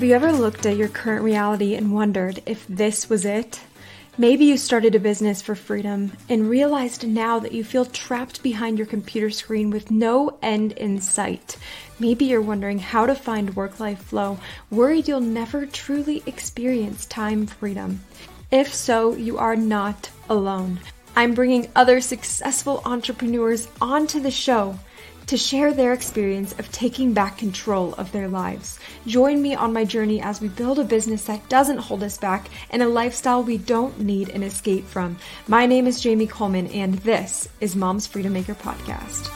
Have you ever looked at your current reality and wondered if this was it? Maybe you started a business for freedom and realized now that you feel trapped behind your computer screen with no end in sight. Maybe you're wondering how to find work life flow, worried you'll never truly experience time freedom. If so, you are not alone. I'm bringing other successful entrepreneurs onto the show to share their experience of taking back control of their lives. Join me on my journey as we build a business that doesn't hold us back and a lifestyle we don't need an escape from. My name is Jamie Coleman, and this is Mom's Freedom Maker Podcast.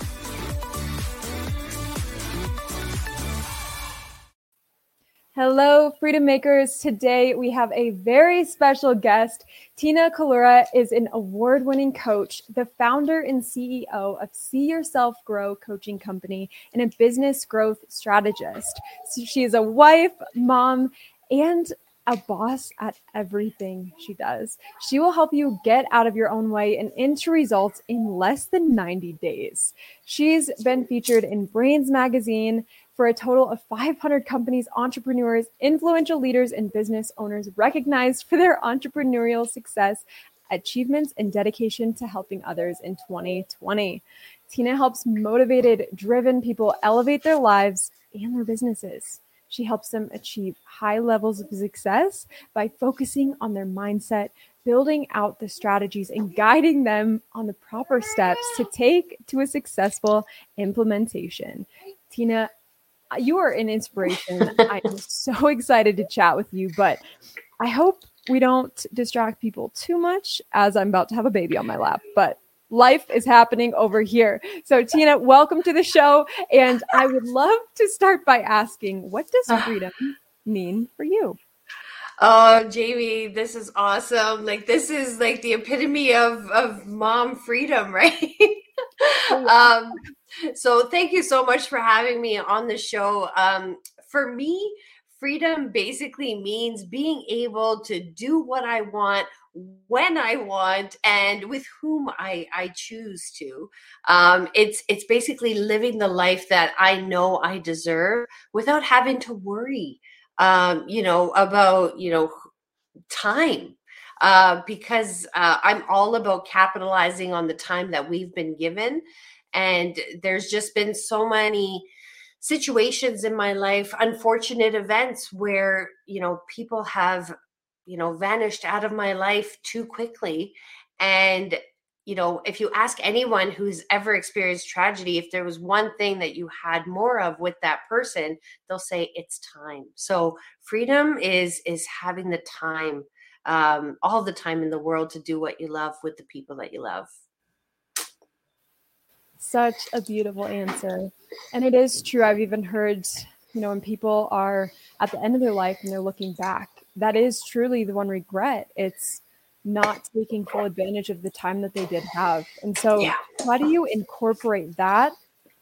Hello, Freedom Makers. Today we have a very special guest. Tina Kalura is an award winning coach, the founder and CEO of See Yourself Grow Coaching Company, and a business growth strategist. So she is a wife, mom, and a boss at everything she does. She will help you get out of your own way and into results in less than 90 days. She's been featured in Brainz Magazine, for a total of 500 companies, entrepreneurs, influential leaders, and business owners recognized for their entrepreneurial success, achievements, and dedication to helping others in 2020. Tina helps motivated, driven people elevate their lives and their businesses. She helps them achieve high levels of success by focusing on their mindset, building out the strategies, and guiding them on the proper steps to take to a successful implementation. Tina, you are an inspiration. I'm so excited to chat with you, but I hope we don't distract people too much as I'm about to have a baby on my lap. But life is happening over here. So, Tina, welcome to the show. And I would love to start by asking what does freedom mean for you? Oh, Jamie, this is awesome. Like this is like the epitome of of mom freedom, right? um so thank you so much for having me on the show. Um, for me, freedom basically means being able to do what I want when I want and with whom I, I choose to. Um, it's it's basically living the life that I know I deserve without having to worry, um, you know, about you know time. Uh, because uh, I'm all about capitalizing on the time that we've been given and there's just been so many situations in my life, unfortunate events where, you know, people have, you know, vanished out of my life too quickly. And, you know, if you ask anyone who's ever experienced tragedy, if there was one thing that you had more of with that person, they'll say it's time. So freedom is is having the time, um, all the time in the world to do what you love with the people that you love. Such a beautiful answer. And it is true. I've even heard, you know, when people are at the end of their life and they're looking back, that is truly the one regret. It's not taking full advantage of the time that they did have. And so, yeah. how do you incorporate that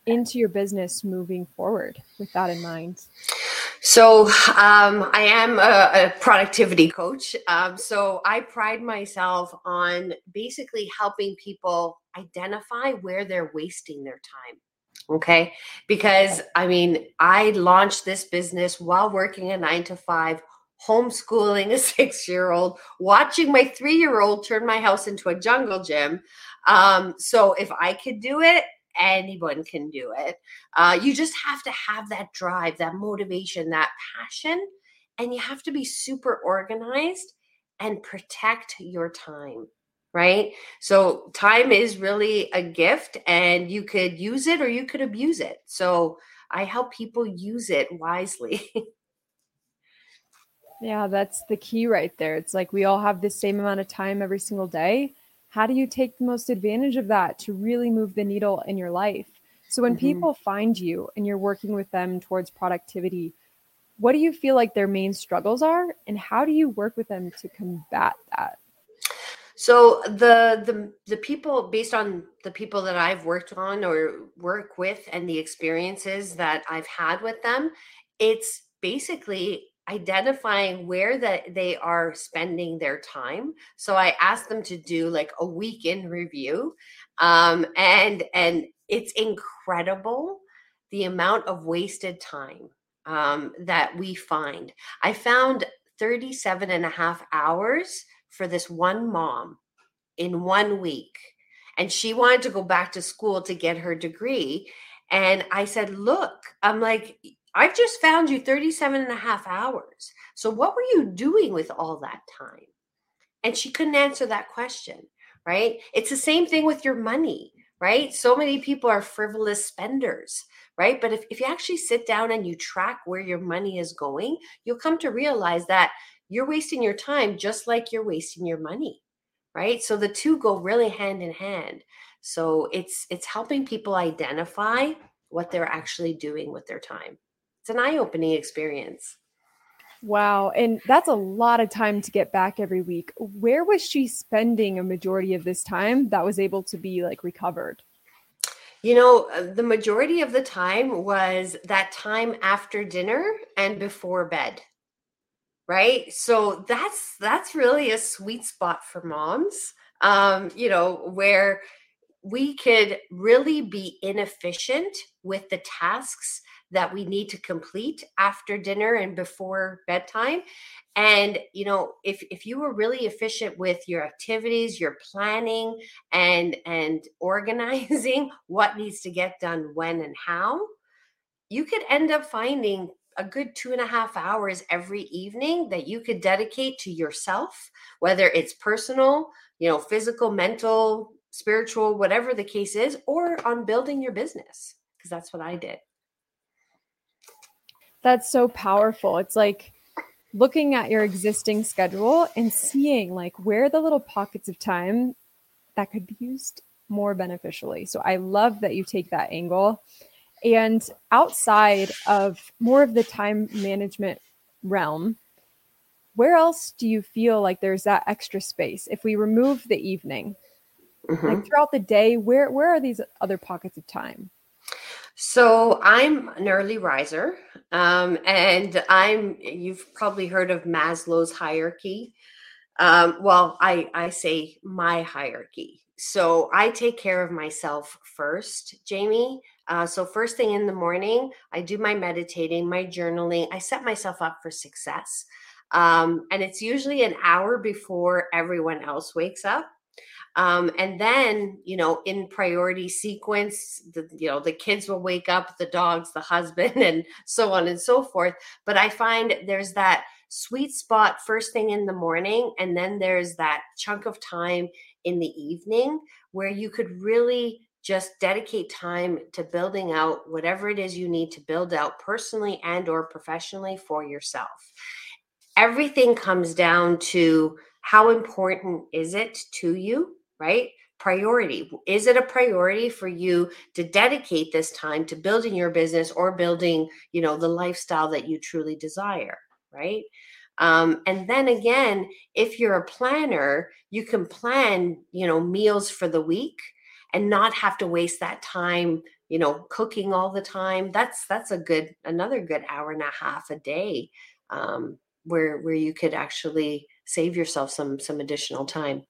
into your business moving forward with that in mind? So um, I am a, a productivity coach. Um, so I pride myself on basically helping people identify where they're wasting their time. Okay. Because I mean, I launched this business while working a nine to five, homeschooling a six year old, watching my three year old turn my house into a jungle gym. Um, so if I could do it, anyone can do it. Uh, you just have to have that drive, that motivation, that passion, and you have to be super organized and protect your time. Right. So, time is really a gift, and you could use it or you could abuse it. So, I help people use it wisely. yeah, that's the key right there. It's like we all have the same amount of time every single day how do you take the most advantage of that to really move the needle in your life? So when mm-hmm. people find you and you're working with them towards productivity, what do you feel like their main struggles are and how do you work with them to combat that? So the the the people based on the people that I've worked on or work with and the experiences that I've had with them, it's basically identifying where that they are spending their time so i asked them to do like a week in review um, and and it's incredible the amount of wasted time um, that we find. I found 37 and a half hours for this one mom in one week. And she wanted to go back to school to get her degree. And I said, Look, I'm like, I've just found you 37 and a half hours. So what were you doing with all that time? And she couldn't answer that question, right? It's the same thing with your money, right? So many people are frivolous spenders right? But if, if you actually sit down and you track where your money is going, you'll come to realize that you're wasting your time just like you're wasting your money, right? So the two go really hand in hand. So it's it's helping people identify what they're actually doing with their time. It's an eye-opening experience. Wow. And that's a lot of time to get back every week. Where was she spending a majority of this time that was able to be like recovered? You know, uh, the majority of the time was that time after dinner and before bed. Right? So that's that's really a sweet spot for moms. Um, you know, where we could really be inefficient with the tasks that we need to complete after dinner and before bedtime. And you know if if you were really efficient with your activities your planning and and organizing what needs to get done when and how you could end up finding a good two and a half hours every evening that you could dedicate to yourself whether it's personal you know physical mental spiritual whatever the case is or on building your business because that's what i did that's so powerful it's like looking at your existing schedule and seeing like where the little pockets of time that could be used more beneficially. So I love that you take that angle. And outside of more of the time management realm, where else do you feel like there's that extra space? If we remove the evening, mm-hmm. like throughout the day, where where are these other pockets of time? So I'm an early riser, um, and I'm. You've probably heard of Maslow's hierarchy. Um, well, I I say my hierarchy. So I take care of myself first, Jamie. Uh, so first thing in the morning, I do my meditating, my journaling. I set myself up for success, um, and it's usually an hour before everyone else wakes up. Um, and then, you know, in priority sequence, the, you know, the kids will wake up, the dogs, the husband, and so on and so forth. But I find there's that sweet spot first thing in the morning, and then there's that chunk of time in the evening where you could really just dedicate time to building out whatever it is you need to build out personally and or professionally for yourself everything comes down to how important is it to you right? Priority. Is it a priority for you to dedicate this time to building your business or building, you know, the lifestyle that you truly desire, right? Um, and then again, if you're a planner, you can plan, you know, meals for the week and not have to waste that time, you know, cooking all the time. That's that's a good another good hour and a half a day um, where where you could actually save yourself some some additional time.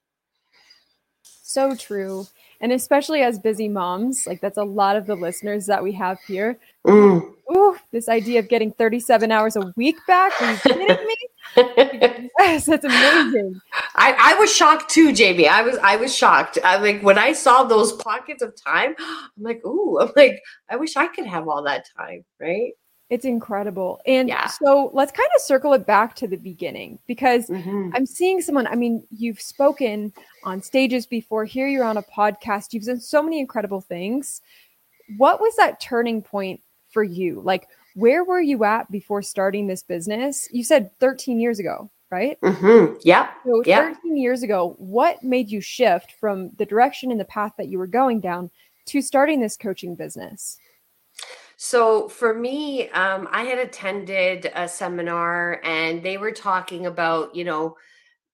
So true. And especially as busy moms, like that's a lot of the listeners that we have here. Mm. Ooh, this idea of getting 37 hours a week back. Are you kidding me? yes, that's amazing. I, I was shocked too, Jamie. I was I was shocked. I like when I saw those pockets of time, I'm like, ooh, I'm like, I wish I could have all that time, right? It's incredible. And yeah. so let's kind of circle it back to the beginning because mm-hmm. I'm seeing someone, I mean, you've spoken on stages before, here you're on a podcast, you've done so many incredible things. What was that turning point for you? Like, where were you at before starting this business? You said 13 years ago, right? Mm-hmm. Yeah. So 13 years ago, what made you shift from the direction and the path that you were going down to starting this coaching business? So for me, um, I had attended a seminar and they were talking about, you know,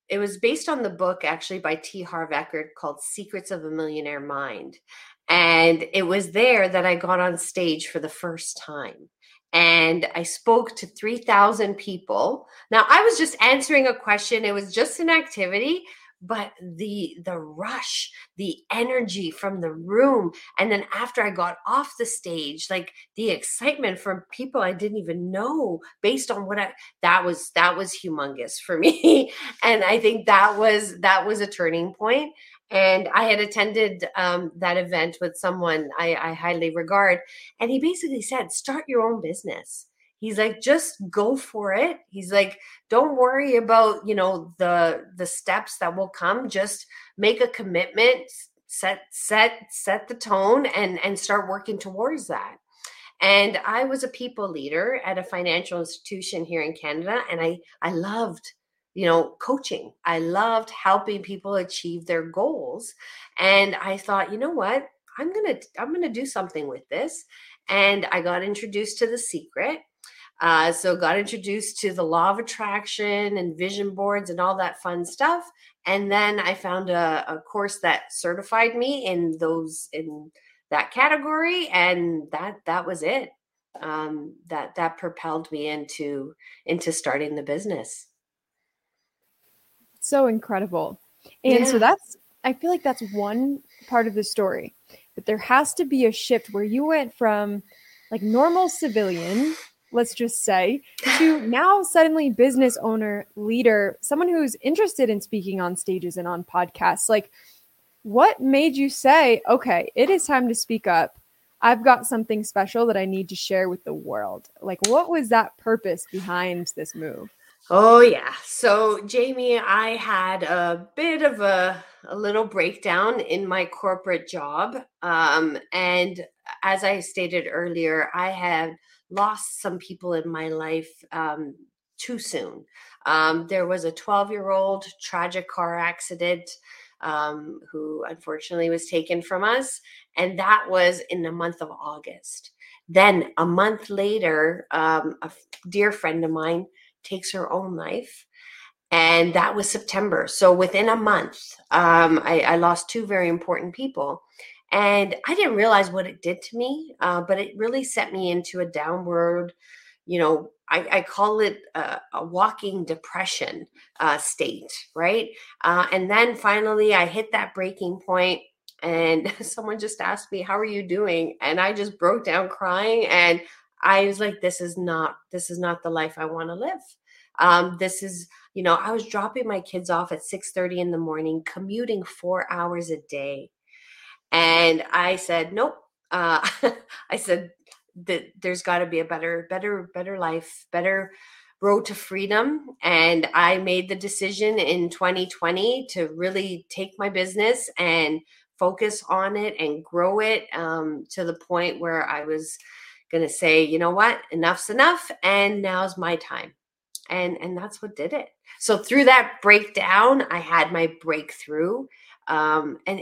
it was based on the book actually by T. Harv Eker called Secrets of a Millionaire Mind. And it was there that I got on stage for the first time. And I spoke to 3,000 people. Now, I was just answering a question, it was just an activity, but the the rush the energy from the room and then after i got off the stage like the excitement from people i didn't even know based on what i that was that was humongous for me. And i think that was that was a turning point. And i had attended um, that event with someone I, I highly regard and he basically said start your own business he's like just go for it. He's like don't worry about you know the the steps that will come. Just make a commitment set set set the tone and and start working towards that. And i was a people leader at a financial institution here in canada and i i loved you know coaching. I loved helping people achieve their goals. And i thought you know what? I'm gonna i'm gonna do something with this. And i got introduced to the secret uh, so got introduced to the law of attraction and vision boards and all that fun stuff. And then I found a, a course that certified me in those in that category, and that that was it. Um, that that propelled me into into starting the business. So incredible, and yeah. so that's I feel like that's one part of the story, but there has to be a shift where you went from like normal civilian let's just say, to now suddenly business owner, leader, someone who's interested in speaking on stages and on podcasts. Like, what made you say, okay, it is time to speak up? I've got something special that I need to share with the world. Like, what was that purpose behind this move? Oh, yeah. So, Jamie, I had a bit of a, a little breakdown in my corporate job. Um, and as I stated earlier, I had lost some people in my life um, too soon. Um, there was a 12 year old tragic car accident um, who unfortunately was taken from us, and that was in the month of August. Then a month later, um, a dear friend of mine takes her own life. And that was September. So within a month, um, I, I lost two very important people. And I didn't realize what it did to me, uh, but it really set me into a downward, you know, I, I call it a, a walking depression uh, state, right? Uh, and then finally, I hit that breaking point, and someone just asked me, "How are you doing?" And I just broke down crying, and I was like, "This is not, this is not the life I want to live." Um, this is, you know, I was dropping my kids off at six thirty in the morning, commuting four hours a day and I said, nope. Uh, I said that there's got to be a better, better, better life, better road to freedom. And I made the decision in 2020 to really take my business and focus on it and grow it um, to the point where I was going to say, you know what, enough's enough, and now's my time. And and that's what did it. So through that breakdown, I had my breakthrough. Um, and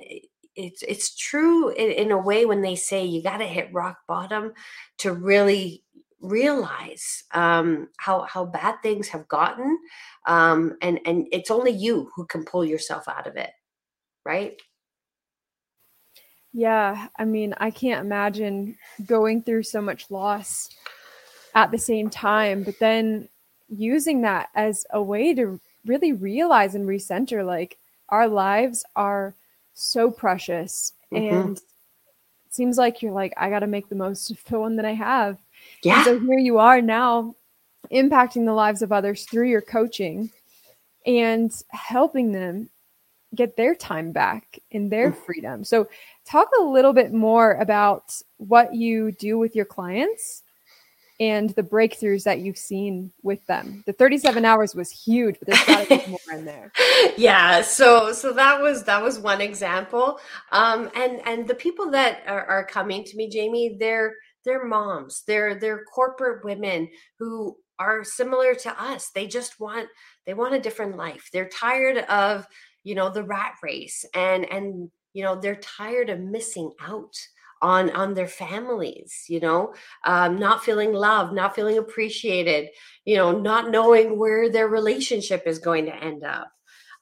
it's it's true in, in a way when they say you got to hit rock bottom to really realize um, how how bad things have gotten, um, and and it's only you who can pull yourself out of it, right? Yeah, I mean, I can't imagine going through so much loss at the same time, but then using that as a way to really realize and recenter like our lives are so precious mm-hmm. and it seems like you're like i got to make the most of the one that i have yeah and so here you are now impacting the lives of others through your coaching and helping them get their time back in their mm. freedom so talk a little bit more about what you do with your clients and the breakthroughs that you've seen with them. The 37 hours was huge, but there's got to be more in there. Yeah, so so that was that was one example. Um, and and the people that are, are coming to me, Jamie, they're they're moms, they're they're corporate women who are similar to us. They just want they want a different life. They're tired of you know the rat race and and you know they're tired of missing out on on their families you know um, not feeling loved not feeling appreciated you know not knowing where their relationship is going to end up.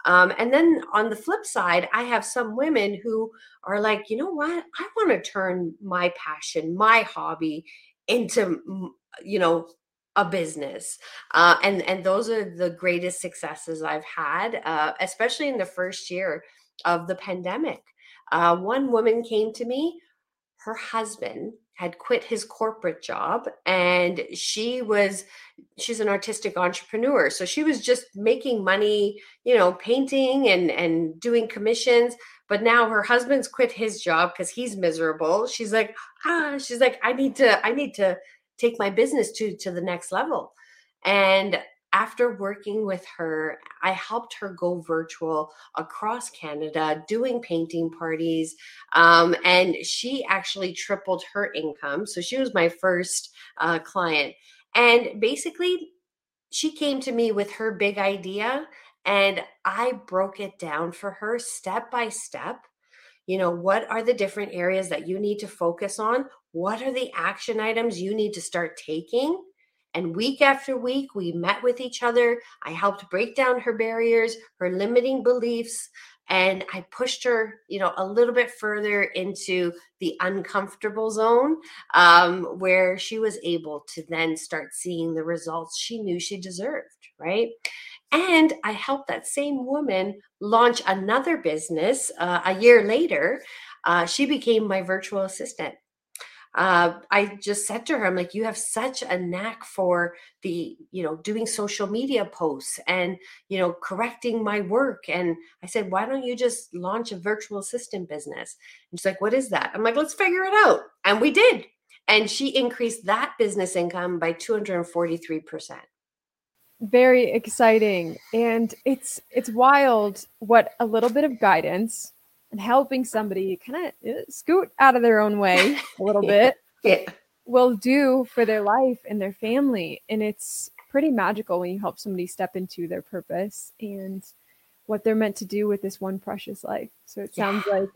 Um, and then on the flip side i have some women who are like you know what? I want to turn my passion my hobby into you know a business. Uh, and and those are the greatest successes i've had uh, especially in the first year of the pandemic. Uh, one woman came to me her husband had quit his corporate job and she was she's an artistic entrepreneur. So she was just making money you know painting and and doing commissions but now her husband's quit his job because he's miserable. She's like ah she's like i need to i need to take my business to to the next level. And after working with her i helped her go virtual across canada doing painting parties um, and she actually tripled her income so she was my first uh, client. And basically she came to me with her big idea and i broke it down for her step by step. You know what are the different areas that you need to focus on? What are the action items you need to start taking? And week after week, we met with each other. I helped break down her barriers, her limiting beliefs, and I pushed her, you know, a little bit further into the uncomfortable zone, um, where she was able to then start seeing the results she knew she deserved, right? And I helped that same woman launch another business uh, a year later. Uh, she became my virtual assistant uh, I just said to her, I'm like, you have such a knack for the, you know, doing social media posts and, you know, correcting my work. And I said, why don't you just launch a virtual assistant business? And she's like, what is that? I'm like, let's figure it out. And we did. And she increased that business income by 243%. Very exciting. And it's it's wild what a little bit of guidance and helping somebody kind of uh, scoot out of their own way a little yeah. bit yeah. will do for their life and their family. And it's pretty magical when you help somebody step into their purpose and what they're meant to do with this one precious life. So it sounds yeah. like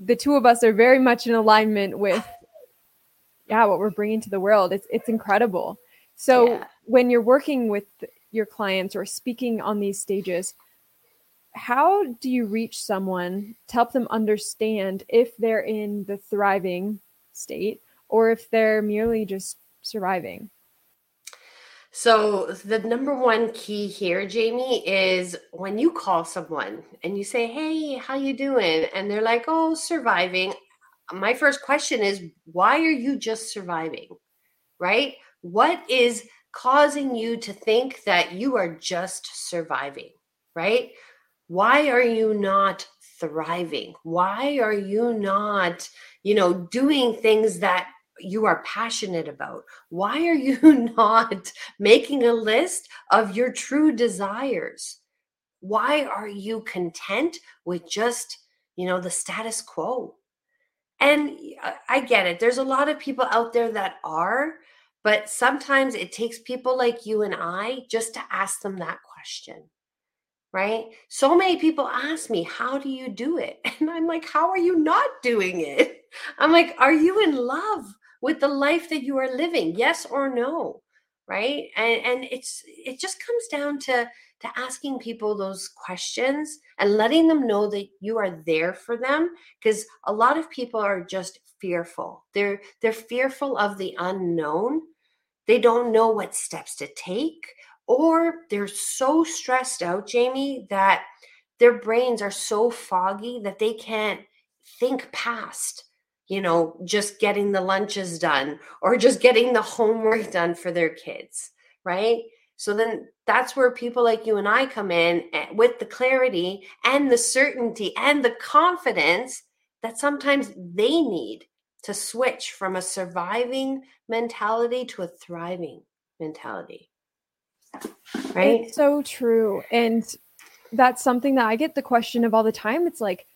the two of us are very much in alignment with yeah, what we're bringing to the world. It's it's incredible. So yeah. when you're working with your clients or speaking on these stages, how do you reach someone to help them understand if they're in the thriving state or if they're merely just surviving? So the number one key here, Jamie, is when you call someone and you say, "Hey, how you doing?" and they're like, "Oh, surviving." My first question is, "Why are you just surviving?" Right? What is causing you to think that you are just surviving? Right? Why are you not thriving? Why are you not you know doing things that you are passionate about? Why are you not making a list of your true desires? Why are you content with just you know the status quo? And uh, i get it. There's a lot of people out there that are but sometimes it takes people like you and i just to ask them that question right? So many people ask me, How do you do it? And I'm like, How are you not doing it? I'm like, Are you in love with the life that you are living? Yes or no? Right. And, and it's, it just comes down to, to asking people those questions and letting them know that you are there for them because a lot of people are just fearful they're they're fearful of the unknown they don't know what steps to take or they're so stressed out, Jamie, that their brains are so foggy that they can't think past, you know, just getting the lunches done or just getting the homework done for their kids, right? So then that's where people like you and I come in eh, with the clarity and the certainty and the confidence that sometimes they need to switch from a surviving mentality to a thriving mentality. Right? It's so true. And that's something that I get the question of all the time. It's like,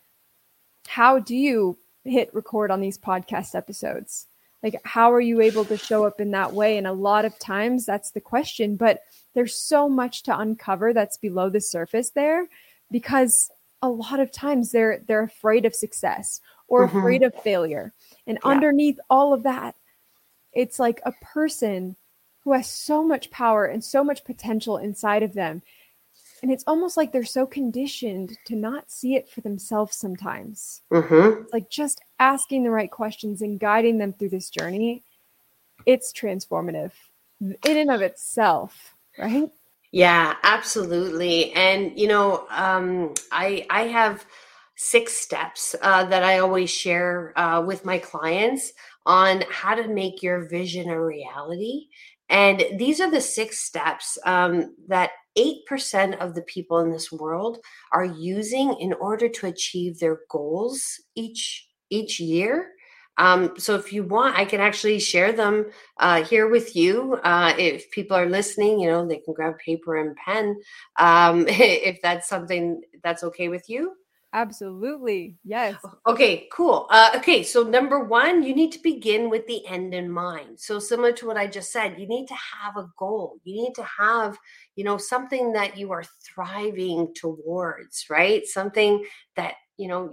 how do you hit record on these podcast episodes? Like, how are you able to show up in that way? And a lot of times that's the question, but there's so much to uncover that's below the surface there because a lot of times they're they're afraid of success or mm-hmm. afraid of failure. And yeah. underneath all of that, it's like a person who has so much power and so much potential inside of them. And it's almost like they're so conditioned to not see it for themselves sometimes. Mm-hmm. Like just asking the right questions and guiding them through this journey, it's transformative. in and of itself, right? Yeah, absolutely. And you know, um, I I have six steps uh, that I always share uh, with my clients on how to make your vision a reality. And these are the six steps um, that 8% of the people in this world are using in order to achieve their goals each each year um, so if you want, I can actually share them uh, here with you. Uh, if people are listening, you know, they can grab paper and pen. Um, if that's something that's okay with you. Absolutely. Yes. Okay, cool. Uh, okay, so number one, you need to begin with the end in mind. So, similar to what I just said, you need to have a goal. You need to have, you know, something that you are thriving towards, right? Something that, you know,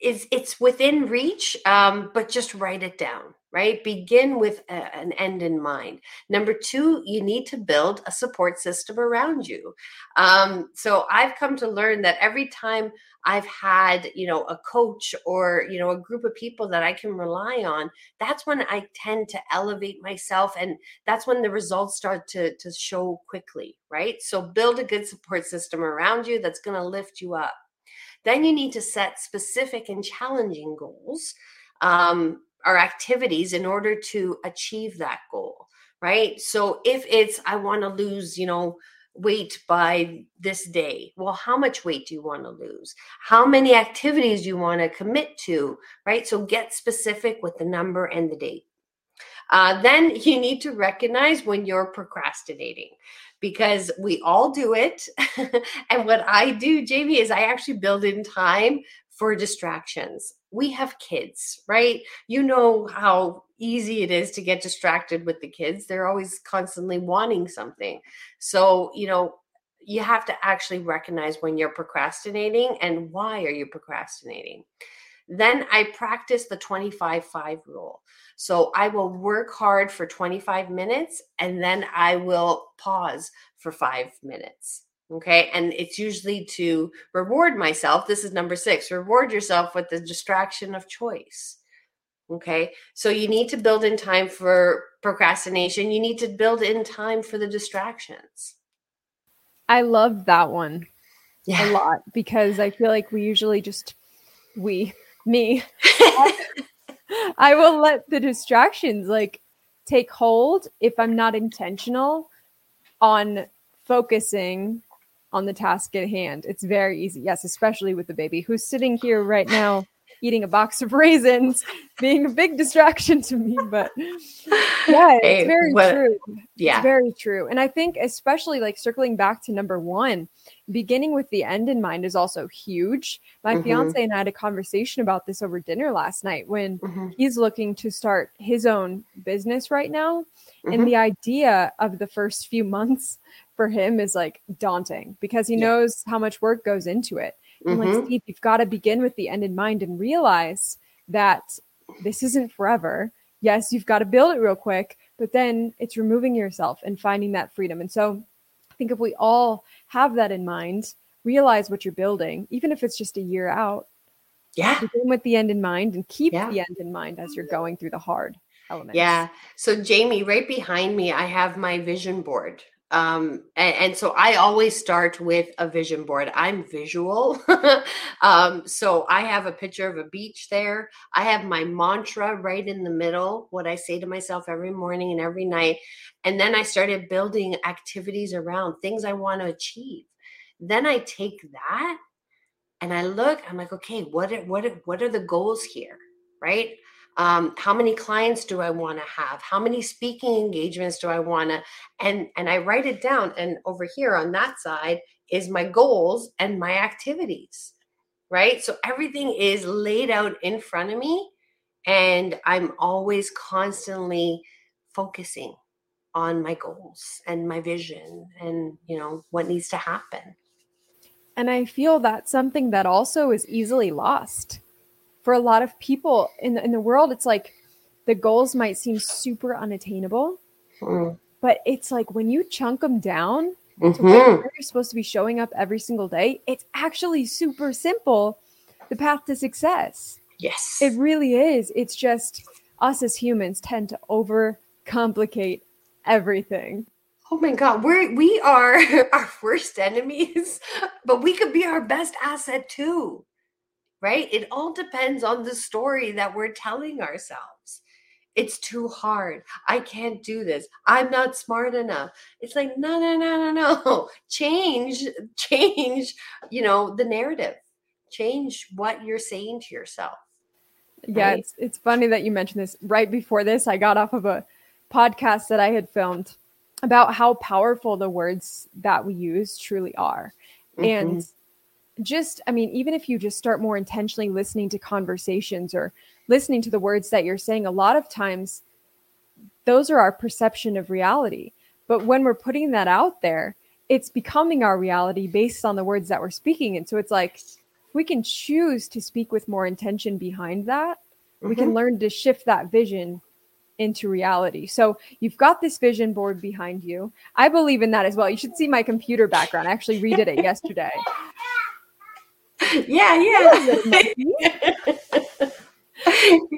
is it's within reach um, but just write it down right? Begin with a, an end in mind. Number two you need to build a support system around you. Um, so i've come to learn that every time i've had you know a coach or you know a group of people that i can rely on that's when i tend to elevate myself and that's when the results start to to show quickly right? So build a good support system around you that's going to lift you up then you need to set specific and challenging goals um, or activities in order to achieve that goal, right? So if it's, I want to lose, you know, weight by this day. Well, how much weight do you want to lose? How many activities you want to commit to, right? So get specific with the number and the date. Uh, then you need to recognize when you're procrastinating because we all do it. and what I do, Jamie, is I actually build in time for distractions. We have kids, right? You know how easy it is to get distracted with the kids. They're always constantly wanting something. So, you know, you have to actually recognize when you're procrastinating and why are you procrastinating. Then I practice the 25 5 rule. So I will work hard for 25 minutes and then I will pause for five minutes. Okay. And it's usually to reward myself. This is number six reward yourself with the distraction of choice. Okay. So you need to build in time for procrastination. You need to build in time for the distractions. I love that one yeah. a lot because I feel like we usually just, we, me, I will let the distractions like take hold if I'm not intentional on focusing on the task at hand. It's very easy. Yes, especially with the baby who's sitting here right now eating a box of raisins, being a big distraction to me. But yeah, it's very what, true. Yeah. It's very true. And I think, especially like circling back to number one, beginning with the end in mind is also huge. My mm-hmm. fiance and I had a conversation about this over dinner last night when mm-hmm. he's looking to start his own business right now. Mm-hmm. And the idea of the first few months for him is like daunting because he yeah. knows how much work goes into it. And like mm-hmm. Steve, you've got to begin with the end in mind and realize that this isn't forever. Yes, you've got to build it real quick, but then it's removing yourself and finding that freedom. And so I think if we all have that in mind, realize what you're building, even if it's just a year out. Yeah. Begin with the end in mind and keep yeah. the end in mind as you're going through the hard elements. Yeah. So Jamie, right behind me, I have my vision board um and, and, so i always start with a vision board. I'm visual. Um so i have a picture of a beach there. I have my mantra right in the middle what i say to myself every morning and every night. And then i started building activities around things i want to achieve. Then i take that and i look i'm like okay what are, what are, what are the goals here right um, how many clients do i want to have? How many speaking engagements do i want to and and i write it down and over here on that side is my goals and my activities right? So everything is laid out in front of me and i'm always constantly focusing on my goals and my vision and you know what needs to happen. And i feel that's something that also is easily lost for a lot of people in the, in the world, it's like the goals might seem super unattainable, mm. but it's like when you chunk them down mm-hmm. to where you're supposed to be showing up every single day, it's actually super simple. The path to success. Yes, it really is. It's just us as humans tend to overcomplicate everything. Oh my God, we're we are our worst enemies, but we could be our best asset too, right? It all depends on the story that we're telling ourselves. It's too hard. I can't do this. I'm not smart enough. It's like no, no, no, no, no. Change, change. You know the narrative. Change what you're saying to yourself. Yeah, it's it's funny that you mentioned this. Right before this, I got off of a podcast that I had filmed about how powerful the words that we use truly are. Mm-hmm. And just, I mean, even if you just start more intentionally listening to conversations or listening to the words that you're saying, a lot of times those are our perception of reality. But when we're putting that out there, it's becoming our reality based on the words that we're speaking. And so it's like we can choose to speak with more intention behind that. Mm-hmm. We can mm-hmm. learn to shift that vision into reality. So you've got this vision board behind you. I believe in that as well. You should see my computer background. I actually redid it yesterday. Yeah, yeah.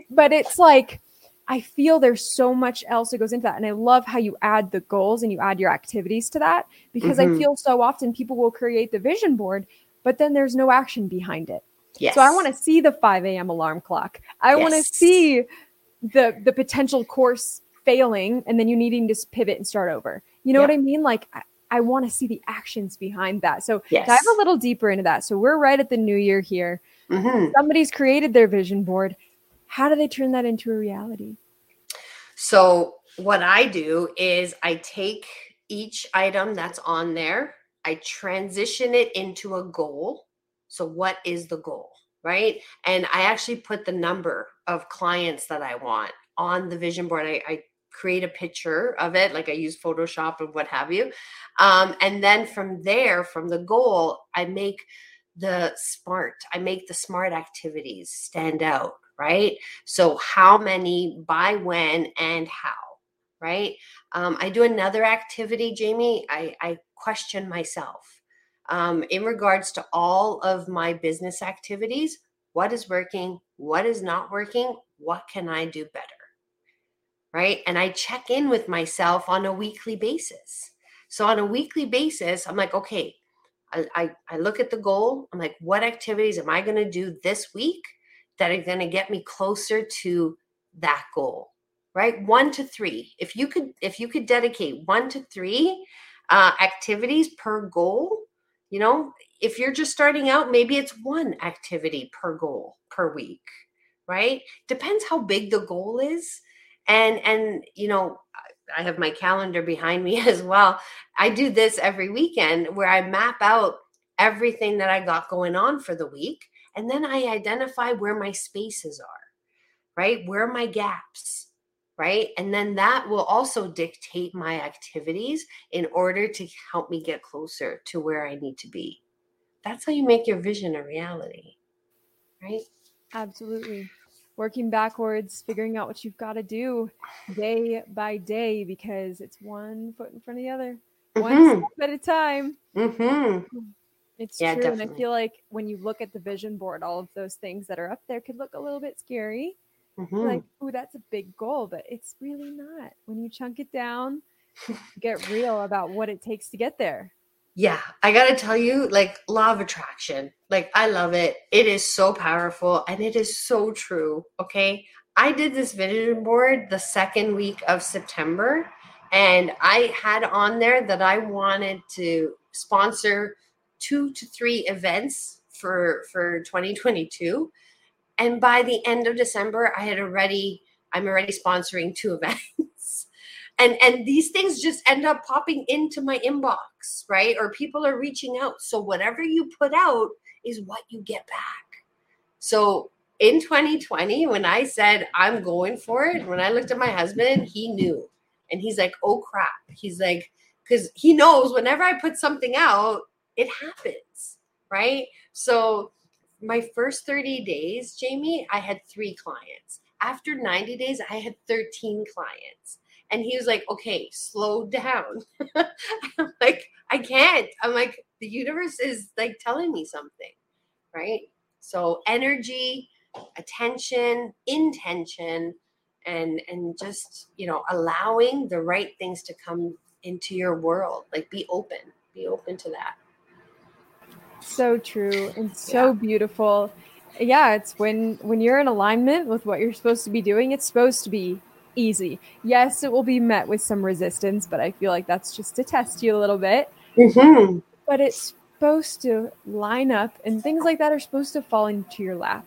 but it's like I feel there's so much else that goes into that. And I love how you add the goals and you add your activities to that because mm-hmm. I feel so often people will create the vision board, but then there's no action behind it. Yes. So I want to see the 5 a.m. alarm clock. I yes. want to see the the potential course failing and then you needing to pivot and start over. You know yeah. what I mean? Like I, want to see the actions behind that. So yes. dive a little deeper into that. So we're right at the new year here. Mm-hmm. Somebody's created their vision board. How do they turn that into a reality? So what I do is I take each item that's on there, I transition it into a goal. So what is the goal? right? And I actually put the number of clients that I want on the vision board. I, I create a picture of it, like I use Photoshop and what have you. Um, and then from there, from the goal, I make the smart, I make the smart activities stand out, right? So, how many, by when, and how, right? Um, I do another activity, Jamie. I, I question myself um, in regards to all of my business activities what is working, what is not working, what can I do better? Right. And I check in with myself on a weekly basis. So on a weekly basis, I'm like, okay, I, I, I look at the goal. I'm like, what activities am I going to do this week that are going to get me closer to that goal? Right. One to three. If you could, if you could dedicate one to three uh, activities per goal, you know, if you're just starting out, maybe it's one activity per goal per week, right? Depends how big the goal is. And and you know, I have my calendar behind me as well. I do this every weekend where I map out everything that I got going on for the week and then I identify where my spaces are, right? Where my gaps? right? And then that will also dictate my activities in order to help me get closer to where I need to be. That's how you make your vision a reality, right? Absolutely. Working backwards, figuring out what you've got to do day by day because it's one foot in front of the other, mm-hmm. one step at a time. Mm-hmm. It's yeah, true. Definitely. And I feel like when you look at the vision board, all of those things that are up there could look a little bit scary Mm-hmm. Like, oh, that's a big goal, but it's really not. When you chunk it down, get real about what it takes to get there. Yeah, I got to tell you, like, law of attraction, like, I love it. It is so powerful and it is so true. Okay. I did this vision board the second week of September, and I had on there that I wanted to sponsor two to three events for for 2022 and by the end of December, I had already, I'm already sponsoring two events. and and these things just end up popping into my inbox, right? Or people are reaching out. So whatever you put out is what you get back. So in 2020, when I said I'm going for it, when I looked at my husband, he knew. And he's like, oh crap. He's like, because he knows whenever I put something out, it happens. Right. So my first 30 days, Jamie, I had three clients. After 90 days, I had 13 clients. And he was like, okay, slow down. I'm like, I can't. I'm like, the universe is like telling me something, right? So, energy, attention, intention, and and just you know allowing the right things to come into your world like be open be open to that so true and so yeah. beautiful yeah it's when when you're in alignment with what you're supposed to be doing it's supposed to be easy yes it will be met with some resistance but i feel like that's just to test you a little bit mm-hmm. but it's supposed to line up and things like that are supposed to fall into your lap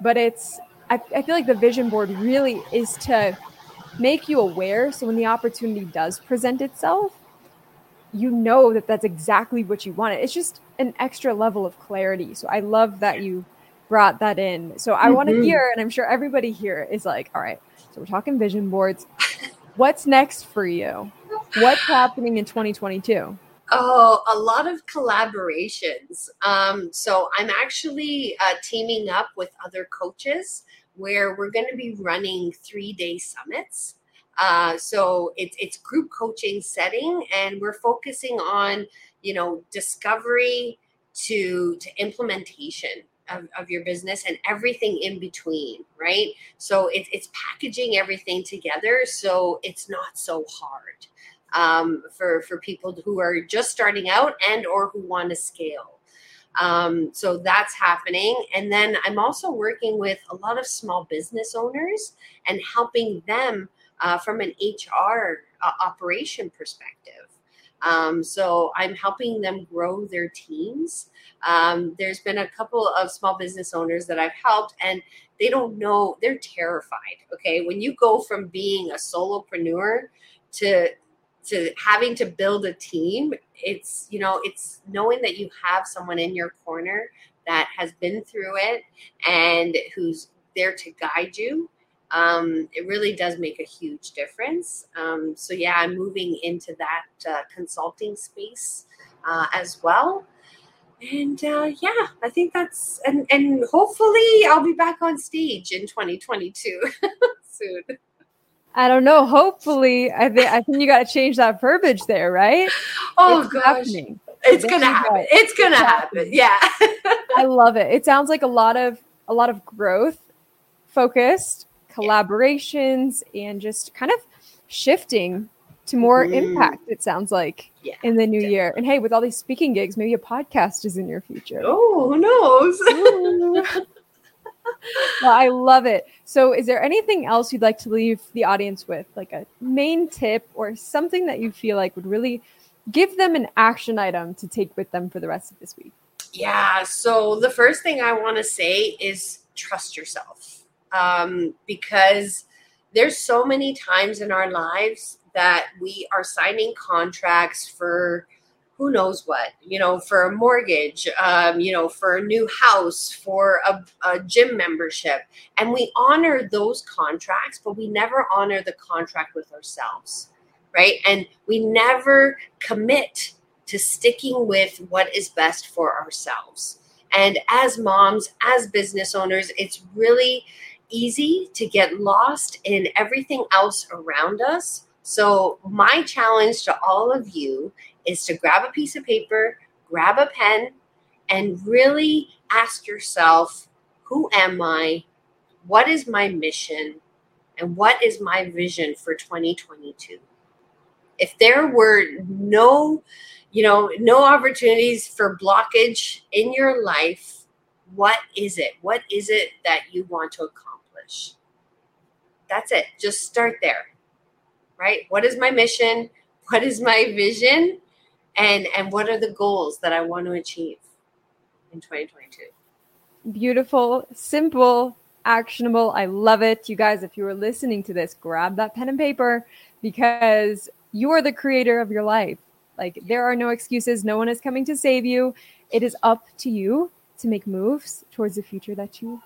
but it's I, I feel like the vision board really is to make you aware so when the opportunity does present itself you know that that's exactly what you wanted it's just an extra level of clarity so i love that you brought that in. So I mm-hmm. want to hear, and I'm sure everybody here is like, all right, so we're talking vision boards. What's next for you? What's happening in 2022? Oh, a lot of collaborations. Um, so I'm actually uh, teaming up with other coaches where we're going to be running three day summits. Uh, so it's it's group coaching setting, and we're focusing on you know discovery to to implementation of, of your business and everything in between, right? So it, it's packaging everything together so it's not so hard um, for for people who are just starting out and or who want to scale. Um, so that's happening, and then I'm also working with a lot of small business owners and helping them uh, from an HR uh, operation perspective. Um, so I'm helping them grow their teams. Um, there's been a couple of small business owners that I've helped, and they don't know, they're terrified. Okay. When you go from being a solopreneur to to having to build a team it's you know it's knowing that you have someone in your corner that has been through it and who's there to guide you um, it really does make a huge difference. Um, so yeah, I'm moving into that uh, consulting space uh, as well. And uh, yeah, I think that's and and hopefully I'll be back on stage in 2022 soon. I don't know. Hopefully, I think I think you got to change that verbiage there, right? Oh it's gosh, happening. it's gonna happen. It's gonna happen. Yeah, I love it. It sounds like a lot of a lot of growth focused collaborations and just kind of shifting to more mm. impact it sounds like yeah, in the new definitely. year and hey with all these speaking gigs maybe a podcast is in your future oh who knows well, I love it. So, is there anything else you'd like to leave the audience with, like a main tip or something that you feel like would really give them an action item to take with them for the rest of this week? Yeah. So, the first thing I want to say is trust yourself um, because there's so many times in our lives that we are signing contracts for who knows what, you know, for a mortgage, um, you know, for a new house, for a, a gym membership. And we honor those contracts, but we never honor the contract with ourselves, right? And we never commit to sticking with what is best for ourselves. And as moms, as business owners, it's really easy to get lost in everything else around us. So, my challenge to all of you is to grab a piece of paper, grab a pen, and really ask yourself who am I? What is my mission? And what is my vision for 2022? If there were no, you know, no opportunities for blockage in your life, what is it? What is it that you want to accomplish? Accomplish. That's it. Just start there. Right? What is my mission? What is my vision? And and what are the goals that I want to achieve in 2022? Beautiful, simple, actionable. I love it. You guys, if you are listening to this, grab that pen and paper because you are the creator of your life. Like there are no excuses. No one is coming to save you. It is up to you to make moves towards the future that you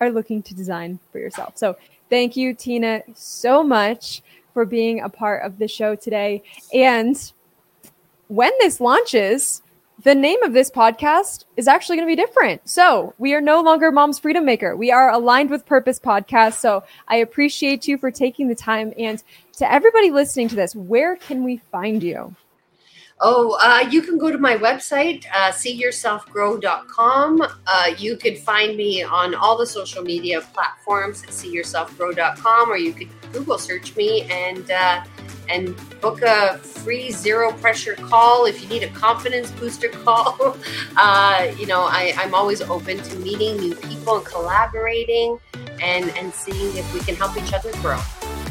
are looking to design for yourself. So thank you, Tina, so much for being a part of the show today. And when this launches, the name of this podcast is actually going to be different. So we are no longer Mom's Freedom Maker. We are aligned with Purpose podcast. So I appreciate you for taking the time. And to everybody listening to this, where can we find you? Oh, uh, you can go to my website, uh, seeyourselfgrow.com. Uh, you can find me on all the social media platforms at seeyourselfgrow.com, or you could Google search me and uh, and book a free zero pressure call if you need a confidence booster call. Uh, you know, I, I'm always open to meeting new people and collaborating and and seeing if we can help each other grow.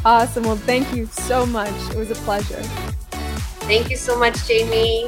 Awesome. Well, thank you so much. It was a pleasure. Thank you so much, Jamie.